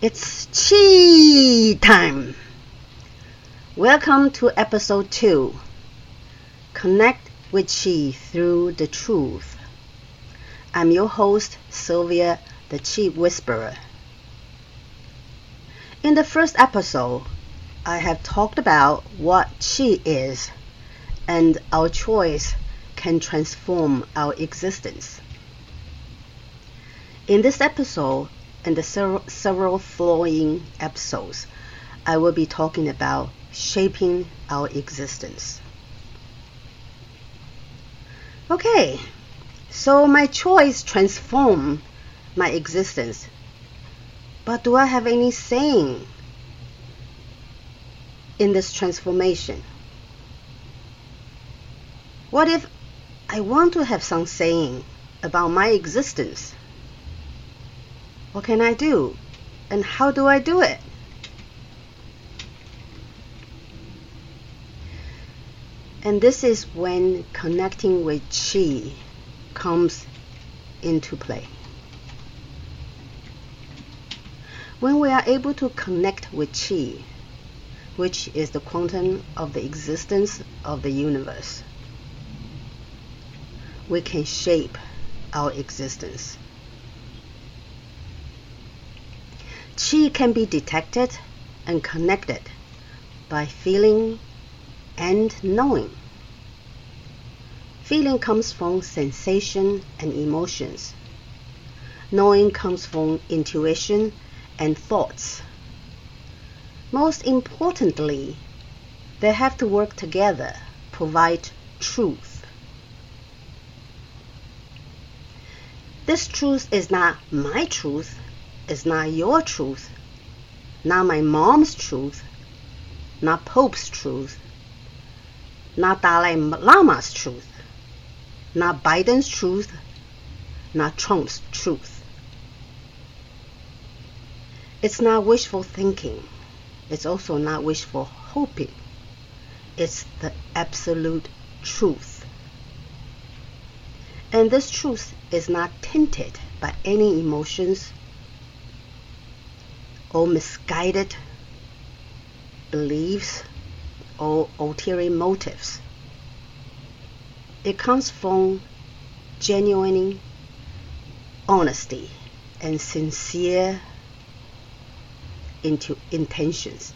It's Chi time. Welcome to episode 2. Connect with Chi through the truth. I'm your host, Sylvia, the Chi Whisperer. In the first episode, I have talked about what Chi is and our choice can transform our existence. In this episode and the several, several following episodes, I will be talking about shaping our existence. Okay, so my choice transform my existence. But do I have any saying in this transformation? What if I want to have some saying about my existence? What can I do? And how do I do it? And this is when connecting with Chi comes into play. When we are able to connect with Chi, which is the quantum of the existence of the universe, we can shape our existence. Chi can be detected and connected by feeling and knowing. Feeling comes from sensation and emotions. Knowing comes from intuition and thoughts. Most importantly, they have to work together, provide truth. This truth is not my truth, it's not your truth, not my mom's truth, not Pope's truth, not Dalai Lama's truth, not Biden's truth, not Trump's truth. It's not wishful thinking. It's also not wishful hoping. It's the absolute truth. And this truth is not tinted by any emotions or misguided beliefs or ulterior motives. It comes from genuine honesty and sincere into intentions.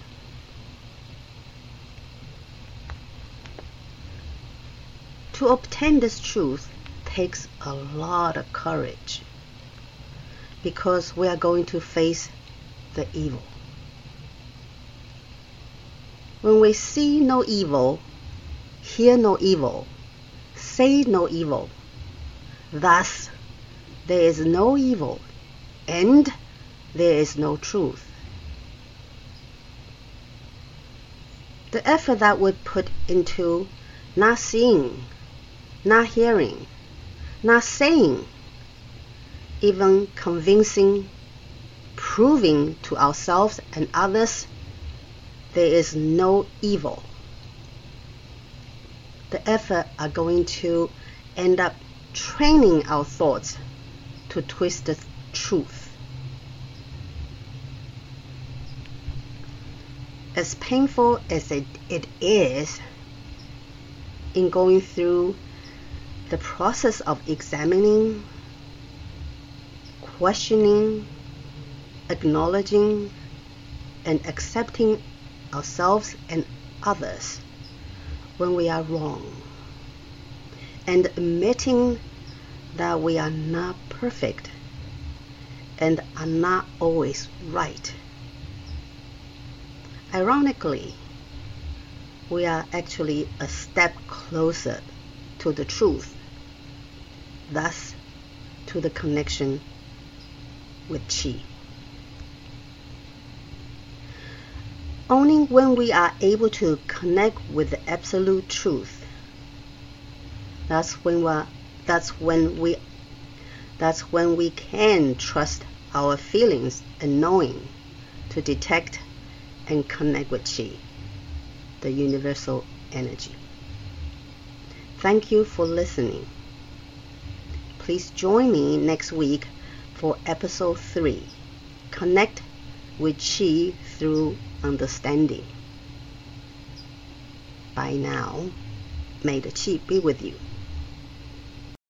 To obtain this truth takes a lot of courage because we are going to face the evil. When we see no evil, hear no evil, say no evil, thus there is no evil and there is no truth. The effort that we put into not seeing, not hearing, not saying, even convincing, proving to ourselves and others there is no evil. The effort are going to end up training our thoughts to twist the truth. As painful as it, it is in going through the process of examining, questioning, acknowledging, and accepting ourselves and others when we are wrong, and admitting that we are not perfect and are not always right. Ironically, we are actually a step closer to the truth, thus to the connection with Chi. Only when we are able to connect with the absolute truth, that's when we that's when we that's when we can trust our feelings and knowing to detect and connect with Chi, the universal energy. Thank you for listening. Please join me next week for episode 3 Connect with Chi through understanding. By now, may the Chi be with you.